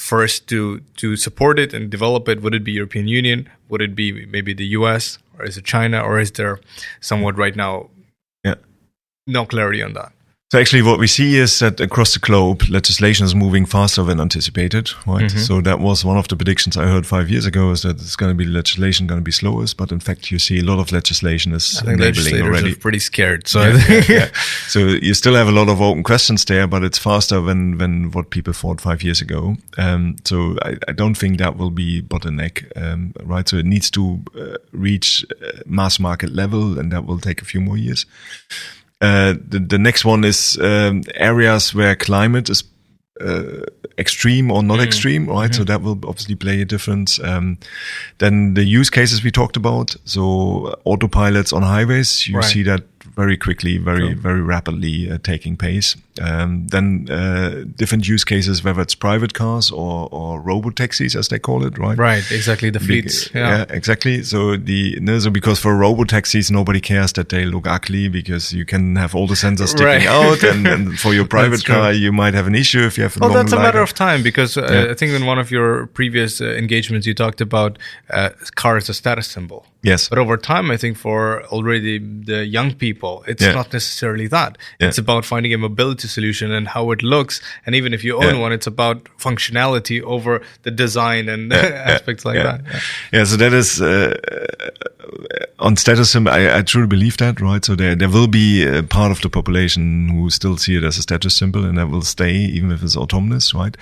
first to to support it and develop it? Would it be European Union? Would it be maybe the US, or is it China, or is there somewhat right now? Yeah, no clarity on that. So actually, what we see is that across the globe, legislation is moving faster than anticipated. Right. Mm-hmm. So that was one of the predictions I heard five years ago: is that it's going to be legislation going to be slowest, but in fact, you see a lot of legislation is I think enabling already. Are pretty scared. So yeah, yeah, yeah. so you still have a lot of open questions there, but it's faster than than what people thought five years ago. Um, so I, I, don't think that will be bottleneck. Um, right. So it needs to uh, reach uh, mass market level, and that will take a few more years. Uh, the, the next one is um, areas where climate is uh, extreme or not mm. extreme, right? Mm-hmm. So that will obviously play a difference. Um, then the use cases we talked about. So autopilots on highways, you right. see that very quickly, very, very rapidly uh, taking pace. Um, then uh, different use cases, whether it's private cars or, or robo taxis, as they call it, right? Right, exactly. The fleets. Be- yeah. yeah. exactly. So the so because for robo taxis, nobody cares that they look ugly because you can have all the sensors sticking right. out, and, and, for your private car, you might have an issue if you have. A oh, that's a matter of time because uh, yeah. I think in one of your previous uh, engagements you talked about uh, car as a status symbol. Yes. But over time, I think for already the young people, it's yeah. not necessarily that. Yeah. It's about finding a mobility solution and how it looks. And even if you own yeah. one, it's about functionality over the design and aspects like that. Yeah. So that is uh, on status symbol. I, I, truly believe that, right? So there there will be a part of the population who still see it as a status symbol, and that will stay even if it's autonomous, right?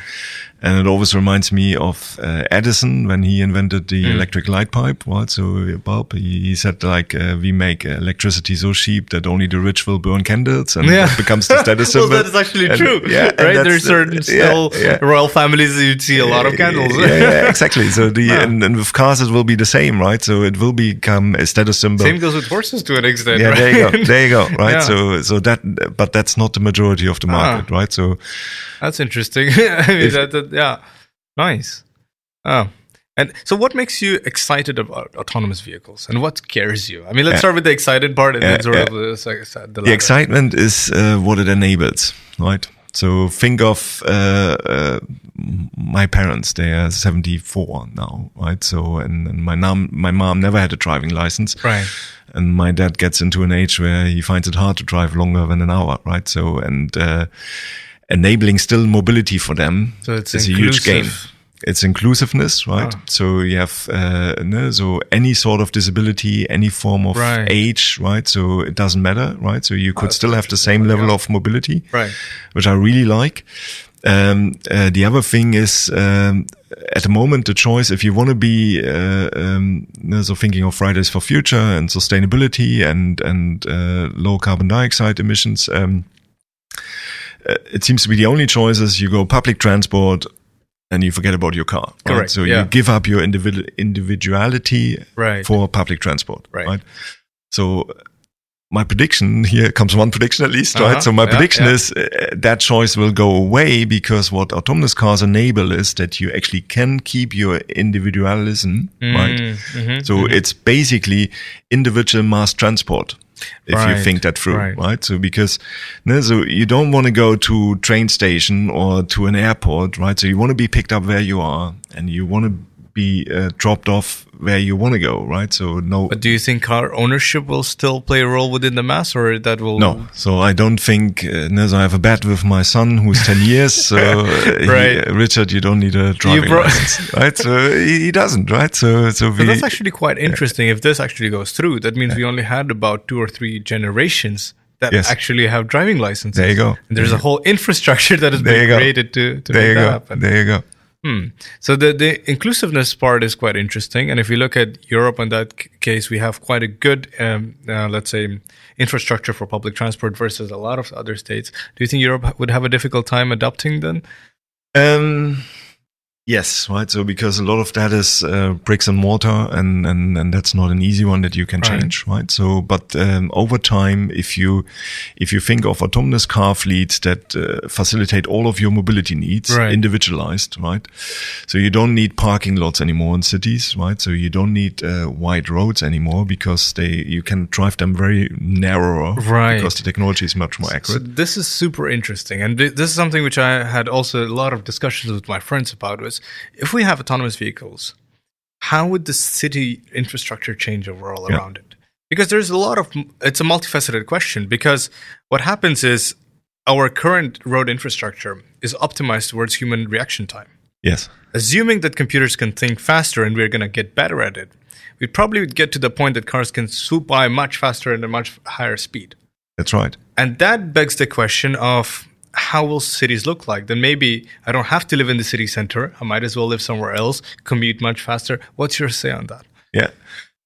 And it always reminds me of uh, Edison when he invented the mm. electric light pipe, right? So bulb, he, he said like, uh, we make electricity so cheap that only the rich will burn candles and yeah. that becomes the status symbol. well, that is actually and, true, yeah, right? There's certain uh, still yeah, royal families you'd see a lot of candles. yeah, yeah, exactly. So the, and, and, with cars it will be the same, right? So it will become a status symbol. Same goes with horses to an extent, Yeah, right? there you go. There you go, right? So, so that, but that's not the majority of the ah. market, ah. right? So that's interesting. I mean, that, that, yeah. Nice. Oh. And so, what makes you excited about autonomous vehicles, and what scares you? I mean, let's start with the excited part, and then sort of the, the, the excitement is uh, what it enables, right? So think of uh, uh, my parents; they are seventy-four now, right? So, and, and, my mom, my mom never had a driving license, right? And my dad gets into an age where he finds it hard to drive longer than an hour, right? So, and uh, enabling still mobility for them so it's is inclusive. a huge gain. It's inclusiveness, right? Ah. So you have uh, no, so any sort of disability, any form of right. age, right? So it doesn't matter, right? So you could oh, still have the same level yeah. of mobility, right? Which I really like. Um, uh, the other thing is um, at the moment the choice if you want to be uh, um, so thinking of Fridays for Future and sustainability and and uh, low carbon dioxide emissions. Uh, it seems to be the only choice is you go public transport and you forget about your car. Right? Correct. So yeah. you give up your individual individuality right. for public transport. Right. right? So my prediction here comes one prediction at least, uh-huh. right? So my yeah, prediction yeah. is uh, that choice will go away because what autonomous cars enable is that you actually can keep your individualism, mm, right? Mm-hmm, so mm-hmm. it's basically individual mass transport if right, you think that through, right. right? So because no, so you don't want to go to train station or to an airport, right? So you want to be picked up where you are, and you want to be uh, dropped off where you want to go, right? So no. But do you think car ownership will still play a role within the mass, or that will? No. So I don't think. Uh, so I have a bet with my son who's ten years. So uh, right. He, uh, Richard, you don't need a driving license, right? So he, he, doesn't, right? So so, we, that's actually quite interesting. Yeah. If this actually goes through, that means yeah. we only had about two or three generations that yes. actually have driving licenses. There you go. And there's a whole infrastructure that has been created to, to there make that happen. There you go. Hmm. So the the inclusiveness part is quite interesting, and if you look at Europe in that case, we have quite a good, um, uh, let's say, infrastructure for public transport versus a lot of other states. Do you think Europe would have a difficult time adopting then? Um, Yes, right. So because a lot of that is uh, bricks and mortar, and, and and that's not an easy one that you can right. change, right? So, but um, over time, if you if you think of autonomous car fleets that uh, facilitate all of your mobility needs, right. individualized, right? So you don't need parking lots anymore in cities, right? So you don't need uh, wide roads anymore because they you can drive them very narrower, right? Because the technology is much more accurate. So this is super interesting, and this is something which I had also a lot of discussions with my friends about. Was if we have autonomous vehicles, how would the city infrastructure change overall yeah. around it? Because there's a lot of, it's a multifaceted question. Because what happens is our current road infrastructure is optimized towards human reaction time. Yes. Assuming that computers can think faster and we're going to get better at it, we probably would get to the point that cars can swoop by much faster and at a much higher speed. That's right. And that begs the question of how will cities look like? Then maybe I don't have to live in the city center. I might as well live somewhere else, commute much faster. What's your say on that? Yeah.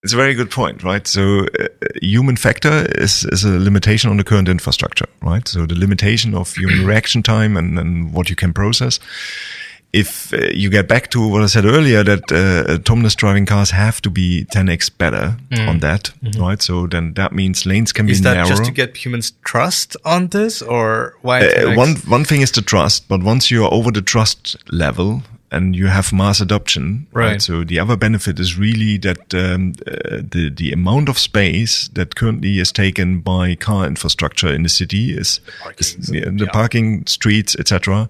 It's a very good point, right? So, uh, human factor is, is a limitation on the current infrastructure, right? So, the limitation of human reaction time and, and what you can process. If uh, you get back to what I said earlier, that uh, autonomous driving cars have to be 10x better Mm. on that, right? So then that means lanes can Is be that just to get humans trust on this, or why? Uh, one one thing is the trust, but once you're over the trust level and you have mass adoption, Right. So the other benefit is really that um, uh, the the amount of space that currently is taken by car infrastructure in the city is, is Parkings and- the yeah. parking streets, etc.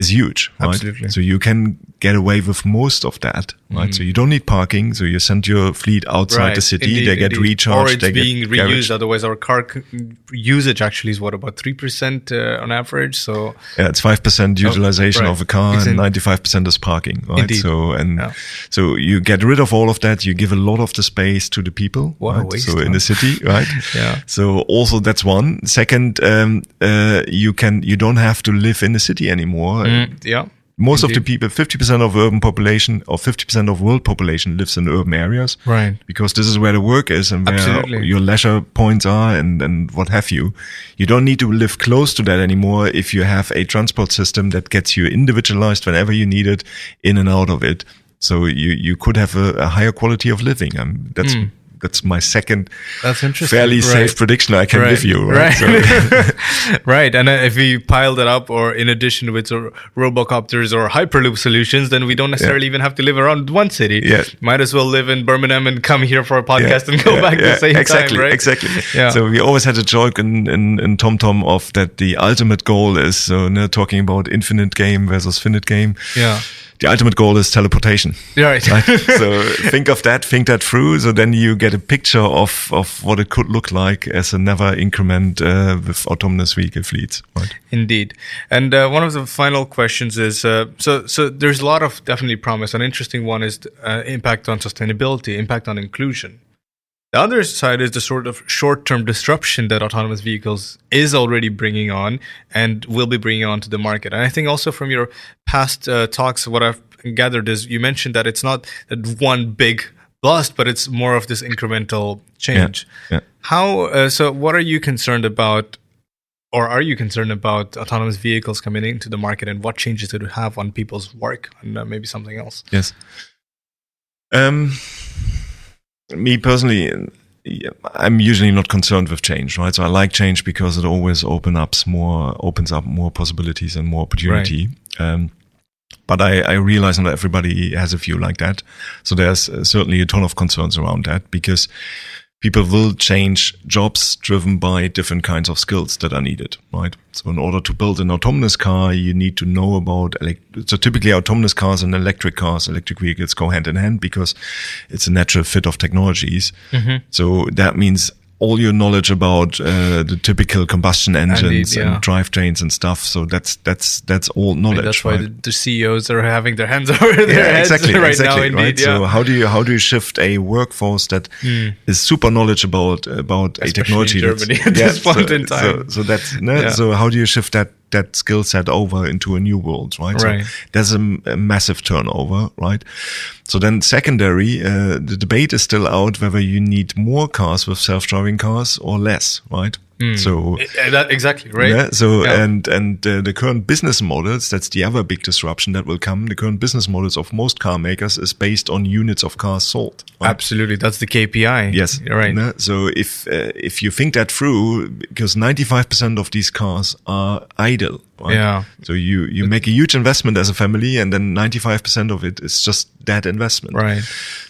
Is huge, right? Absolutely. So you can get away with most of that, right? So you don't need parking. So you send your fleet outside Mm. Right, the city. indeed, they get indeed. recharged. or it's they being get reused. Otherwise, our car c- usage actually is what about three percent uh, on average. So Yeah, it's five percent utilization right. of a car, and ninety-five percent is parking. Right. Indeed. So and Yeah. so you get rid of all of that. You give a lot of the space to the people. What a right? waste, so in the city, right? Yeah. So also that's one. Second, um, uh, you can you don't have to live in the city anymore. mm, yeah, Most of the people, fifty percent of urban population or fifty percent of world population lives in urban areas right. because this is where the work is and where Absolutely. your leisure points are and, and what have you. You don't need to live close to that anymore if you have a transport system that gets you individualized whenever you need it in and out of it. So you, you could have a, a higher quality of living. Um, that's, that's my second. That's interesting. fairly Right. safe prediction I can Right. give you. Right. Right. So- right. And uh, if we pile that up, or in addition with robocopters or hyperloop solutions, then we don't necessarily even have to live around one city. Yeah. Might as well live in Birmingham and come here for a podcast and go Yeah, back yeah, the same exactly, time, right? Exactly. Yeah. So we always had a joke in, in, in TomTom of that the ultimate goal is so no, talking about infinite game versus finite game. Yeah. The ultimate goal is teleportation. Right. Right? so think of that, think that through. So then you get a picture of, of what it could look like as a never increment uh, with autonomous vehicle fleets. Right. Indeed. And uh, one of the final questions is uh, so so there's a lot of definitely promise. An interesting one is uh, impact on sustainability, impact on inclusion. The other side is the sort of short-term disruption that autonomous vehicles is already bringing on and will be bringing on to the market. And I think also from your past uh, talks, what I've gathered is you mentioned that it's not that one big bust, but it's more of this incremental change. yeah. How? Uh, so, what are you concerned about or are you concerned about autonomous vehicles coming into the market and what changes it would have on people's work and uh, maybe something else? Yes. Um, me personally, I'm usually not concerned with change, right? So I like change because it always opens up more, opens up more possibilities and more opportunity. Um, but I, I realize not everybody has a view like that. So there's uh, certainly a ton of concerns around that because people will change jobs driven by different kinds of skills that are needed, right? So in order to build an autonomous car, you need to know about, elect- so typically autonomous cars and electric cars, electric vehicles go hand in hand because it's a natural fit of technologies. Mm-hmm. So that means all your knowledge about uh, the typical combustion engines yeah. and drivetrains and stuff. So that's, that's, that's all knowledge. And that's why the, the CEOs are having their hands over their yeah, heads exactly, right exactly, now. Indeed, right? yeah. So how do you how do you shift a workforce that is super knowledgeable about a Especially technology in Germany at this so, point in So, time. so that's no, Yeah. so how do you shift that that skill set over into a new world, right? Right. So there's a, a massive turnover, right? So then secondary, uh, the debate is still out whether you need more cars with self-driving cars or less, right? So Uh, that- exactly right. yeah. So Yeah. and and uh, the current business models that's the other big disruption that will come. The current business models of most car makers is based on units of cars sold. right? Absolutely, that's the KPI. Yes, You're right. No? So if uh, if you think that through, because ninety five percent of these cars are idle. Right? Yeah. So you you make a huge investment as a family, and then ninety five percent of it is just that investment. Right.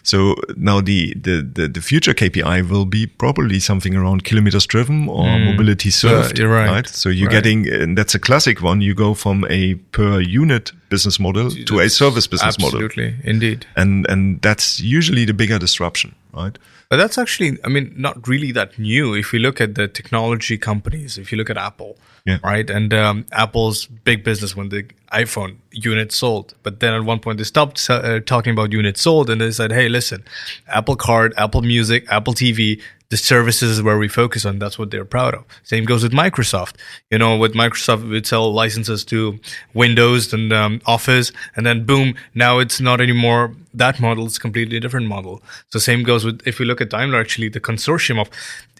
So now the, the the the future KPI will be probably something around kilometers driven or mobility served. Mm. you're right. So you're Right. getting, and that's a classic one. You go from a per unit business model to a service business model, Absolutely, indeed. and and that's usually the bigger disruption, right? But that's actually, I mean, not really that new. If you look at the technology companies, if you look at Apple, Yeah. right, and um, Apple's big business when the iPhone units sold, but then at one point they stopped uh, talking about units sold and they said, "Hey, listen, Apple Card, Apple Music, Apple TV." The services is where we focus on. That's what they're proud of. Same goes with Microsoft. You know, with Microsoft, we sell licenses to Windows and um, Office, and then boom, now it's not anymore that model is a completely different model. So same goes with if we look at Daimler, actually the consortium of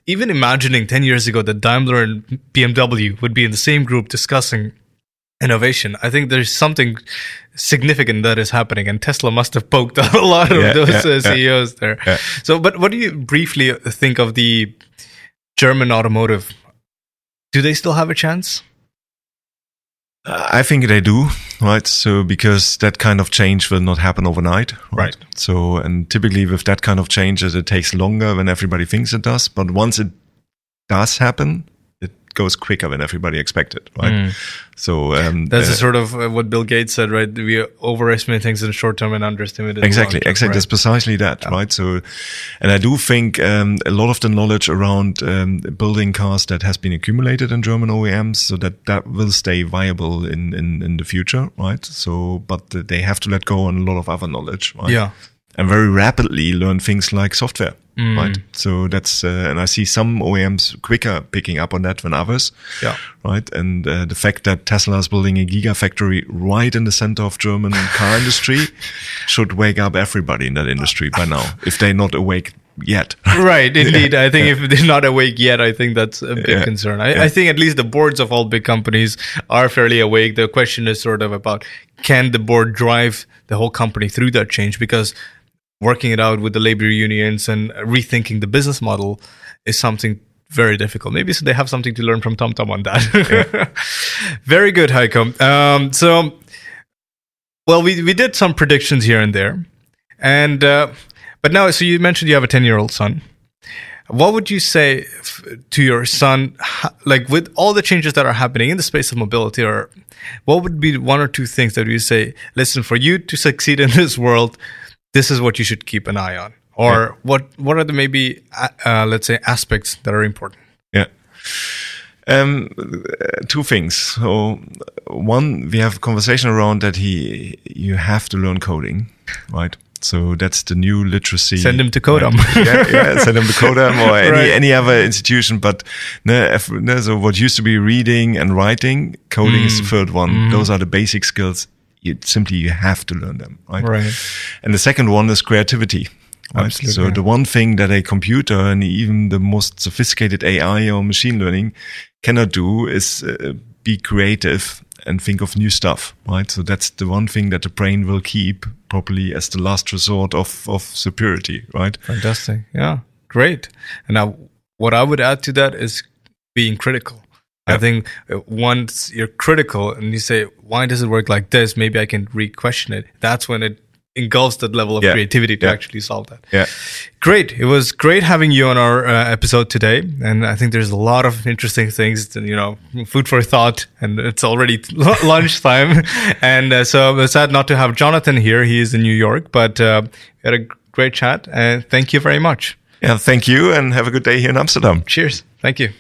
even imagining 10 years ago that Daimler and BMW would be in the same group discussing innovation. I think there's something significant that is happening, and Tesla must have poked a lot of Yeah, those yeah, uh, yeah. CEOs there. Yeah. So, but what do you briefly think of the German automotive? Do they still have a chance? Uh, I think they do, right? So because that kind of change will not happen overnight, Right. So and typically with that kind of changes, it takes longer when everybody thinks it does. But once it does happen, goes quicker than everybody expected, right? So um, That's uh, a sort of uh, what Bill Gates said, right? We overestimate things in the short term and underestimate it exactly term, exactly right? that's precisely that right so and i do think um, a lot of the knowledge around um, building cars that has been accumulated in german oems so that that will stay viable in in, in the future right so but they have to let go on a lot of other knowledge right Yeah. and very rapidly learn things like software Mm. right so that's uh, and i see some oems quicker picking up on that than others Yeah. right? And uh, the fact that Tesla is building a gigafactory right in the center of German car industry should wake up everybody in that industry by now, if they're not awake yet. right indeed i think if they're not awake yet i think that's a big Yeah. concern I, I think at least the boards of all big companies are fairly awake the question is sort of about can the board drive the whole company through that change because working it out with the labor unions and rethinking the business model is something very difficult. Maybe so they have something to learn from TomTom on that. Very good heiko. Um, so well we, we did some predictions here and there. And uh, but now so you mentioned you have a 10 year old son. What would you say f- to your son like with all the changes that are happening in the space of mobility or what would be one or two things that you say listen for you to succeed in this world this is what you should keep an eye on or what what are the maybe uh, uh, let's say aspects that are important Yeah. Um, two things. So, one, we have a conversation around that he, you have to learn coding, right? So that's the new literacy. Send him to. Right? yeah, yeah, send him to Codam or any Right. any other institution. But no, if, no, so what used to be reading and writing, coding is the Mm. third one. Those are the basic skills. You simply you have to learn them, right? Right. And the second one is creativity. Right? Absolutely. So the one thing that a computer and even the most sophisticated AI or machine learning cannot do is uh, be creative and think of new stuff, right? So that's the one thing that the brain will keep probably as the last resort of, of superiority, right? Fantastic. Yeah. Great. And now, what I would add to that is being critical. I think uh, once you're critical and you say, why does it work like this? Maybe I can re question it. That's when it engulfs that level of Yeah. creativity to Yeah. actually solve that. Yeah. Great. It was great having you on our uh, episode today. And I think there's a lot of interesting things, to, you know, food for thought. And it's already lunchtime. and uh, so I'm sad not to have Jonathan here. He is in New York, but uh, we had a great chat. And thank you very much. Yeah. Thank you and have a good day here in Amsterdam. Cheers. Thank you.